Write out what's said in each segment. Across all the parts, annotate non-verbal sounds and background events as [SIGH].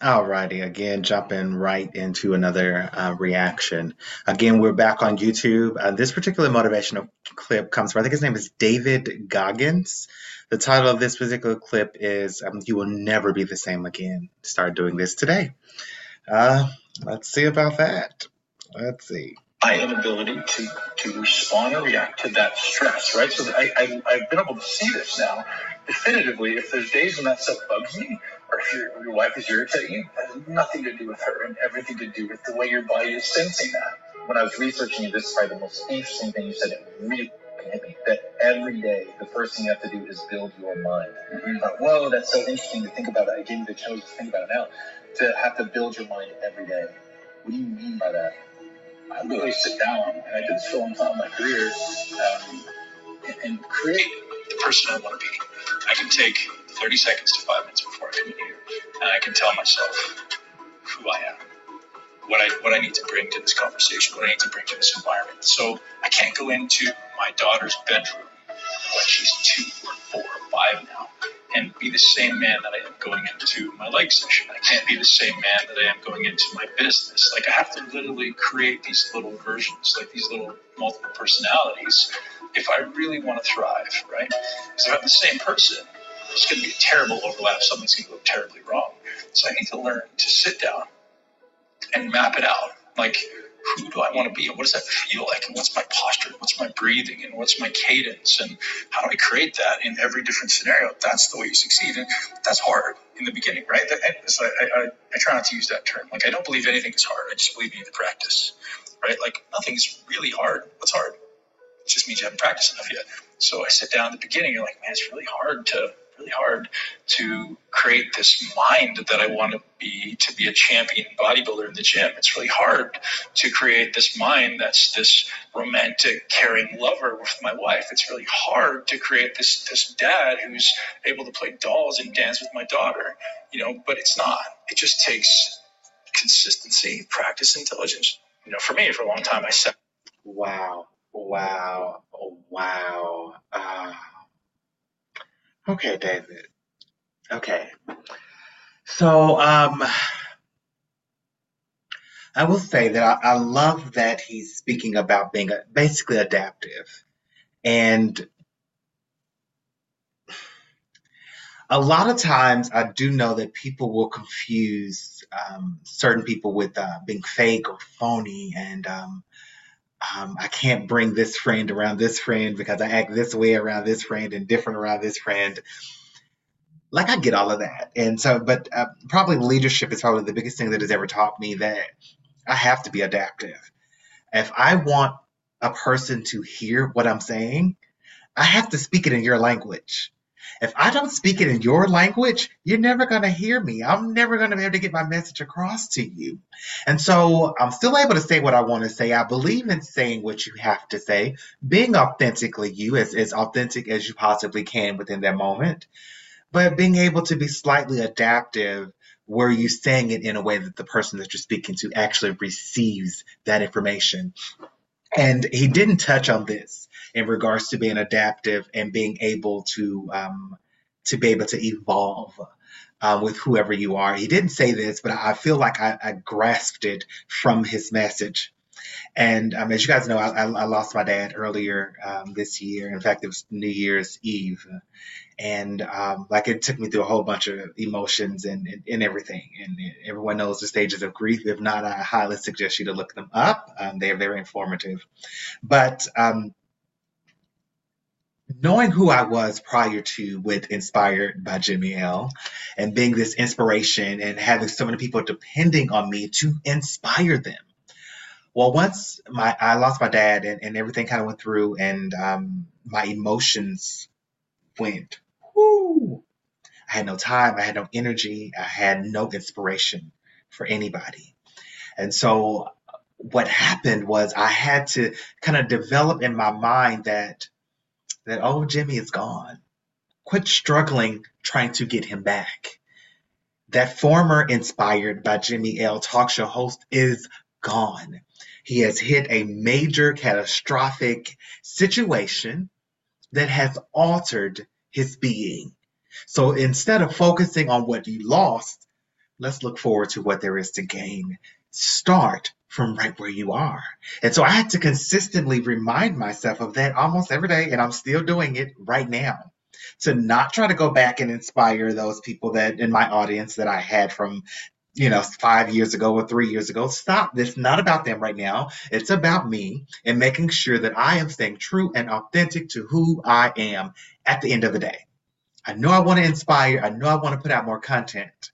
Alrighty, again, jumping right into another uh, reaction. Again, we're back on YouTube. Uh, this particular motivational clip comes from, I think his name is David Goggins. The title of this particular clip is um, You Will Never Be the Same Again. Start doing this today. Uh, let's see about that. Let's see. My inability to, to respond or react to that stress, right? So I, I, I've been able to see this now definitively. If there's days when that stuff bugs me, your, your wife is irritating you, has nothing to do with her and everything to do with the way your body is sensing that. When I was researching you, this is probably the most interesting thing you said. It really hit me that every day the first thing you have to do is build your mind. Mm-hmm. Thought, Whoa, that's so interesting to think about. It. I gave you the chance to think about it now. To have to build your mind every day. What do you mean by that? I really sit down, and I did this for a long time in my career, um, and, and create the person I want to be. I can take 30 seconds to five minutes before I come in here, and I can tell myself who I am, what I what I need to bring to this conversation, what I need to bring to this environment. So I can't go into my daughter's bedroom when she's two or four or five now and be the same man that I am going into my leg session. I can't be the same man that I am going into my business. Like I have to literally create these little versions, like these little multiple personalities, if I really want to thrive, right? Because if I'm the same person, it's going to be a terrible overlap. Something's going to go terribly wrong. So I need to learn to sit down and map it out. Like, who do I want to be? And what does that feel like? And what's my posture? And what's my breathing? And what's my cadence? And how do I create that in every different scenario? That's the way you succeed. And that's hard in the beginning, right? So I, I, I try not to use that term. Like, I don't believe anything is hard. I just believe you need to practice, right? Like, nothing's really hard. What's hard? It just means you haven't practiced enough yet. So I sit down at the beginning, you're like, man, it's really hard to really hard to create this mind that I want to be to be a champion bodybuilder in the gym. It's really hard to create this mind that's this romantic, caring lover with my wife. It's really hard to create this this dad who's able to play dolls and dance with my daughter. You know, but it's not. It just takes consistency, practice, intelligence. You know, for me, for a long time, I said, "Wow, wow, wow." Okay, David. Okay. So, um, I will say that I, I love that he's speaking about being a, basically adaptive. And a lot of times I do know that people will confuse um, certain people with uh, being fake or phony. And um, um, I can't bring this friend around this friend because I act this way around this friend and different around this friend. Like I get all of that, and so, but uh, probably leadership is probably the biggest thing that has ever taught me that I have to be adaptive. If I want a person to hear what I'm saying, I have to speak it in your language. If I don't speak it in your language, you're never going to hear me. I'm never going to be able to get my message across to you. And so I'm still able to say what I want to say. I believe in saying what you have to say, being authentically you, as, as authentic as you possibly can within that moment, but being able to be slightly adaptive where you're saying it in a way that the person that you're speaking to actually receives that information. And he didn't touch on this in regards to being adaptive and being able to um, to be able to evolve uh, with whoever you are. He didn't say this, but I feel like I, I grasped it from his message. And um, as you guys know, I, I lost my dad earlier um, this year. In fact, it was New Year's Eve, and um, like it took me through a whole bunch of emotions and, and, and, everything. And everyone knows the stages of grief. If not, I highly suggest you to look them up. Um, they are very informative. But um, knowing who I was prior to with Inspired by Jimmy L and being this inspiration and having so many people depending on me to inspire them. Well, once my I lost my dad and, and everything kind of went through and um, my emotions went, whoo. I had no time, I had no energy, I had no inspiration for anybody. And so what happened was I had to kind of develop in my mind that that, oh, Jimmy is gone. Quit struggling trying to get him back. That former inspired by Jimmy L talk show host is gone. He has hit a major catastrophic situation that has altered his being. So instead of focusing on what you lost, let's look forward to what there is to gain. Start from right where you are. And so I had to consistently remind myself of that almost every day, and I'm still doing it right now. To not try to go back and inspire those people that in my audience that I had from you know, five years ago or three years ago. Stop. It's not about them right now. It's about me and making sure that I am staying true and authentic to who I am at the end of the day. I know I want to inspire. I know I want to put out more content,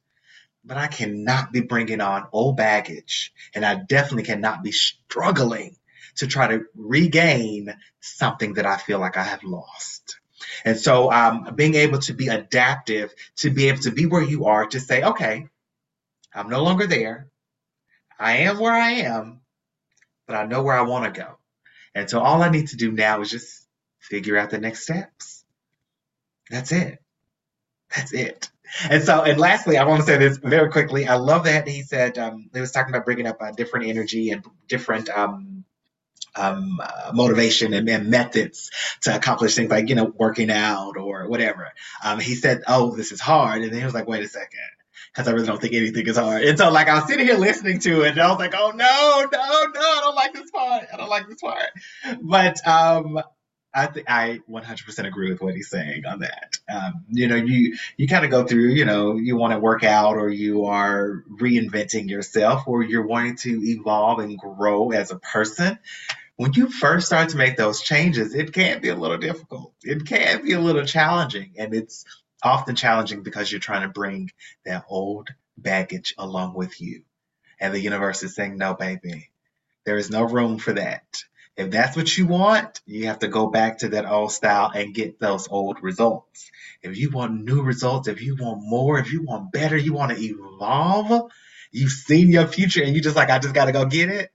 but I cannot be bringing on old baggage. And I definitely cannot be struggling to try to regain something that I feel like I have lost. And so, um, being able to be adaptive, to be able to be where you are, to say, okay, I'm no longer there. I am where I am, but I know where I want to go. And so, all I need to do now is just figure out the next steps. That's it. That's it. And so, and lastly, I want to say this very quickly. I love that he said um, he was talking about bringing up a different energy and different um, um, uh, motivation and, and, methods to accomplish things like you know working out or whatever. Um, he said, "Oh, this is hard," and then he was like, "Wait a second because I really don't think anything is hard. And so, like, I was sitting here listening to it, and I was like, "Oh no, no, no! I don't like this part. I don't like this part." But um, I think I 100% agree with what he's saying on that. Um, you know, you you kind of go through, you know, you want to work out, or you are reinventing yourself, or you're wanting to evolve and grow as a person. When you first start to make those changes, it can be a little difficult. It can be a little challenging, and it's often challenging because you're trying to bring that old baggage along with you. And the universe is saying, no, baby, there is no room for that. If that's what you want, you have to go back to that old style and get those old results. If you want new results, if you want more, if you want better, you want to evolve, you've seen your future and you just like, I just got to go get it.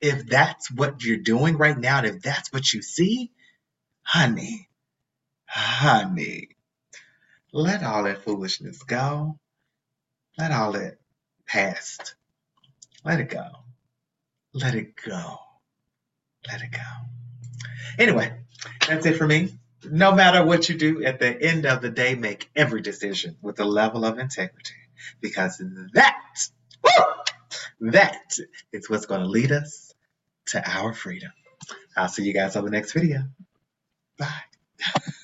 If that's what you're doing right now, and if that's what you see, honey, honey, let all that foolishness go. Let all that past. Let it go. Let it go. Let it go. Anyway, that's it for me. No matter what you do, at the end of the day, make every decision with a level of integrity because that, woo, that is what's going to lead us to our freedom. I'll see you guys on the next video. Bye. [LAUGHS]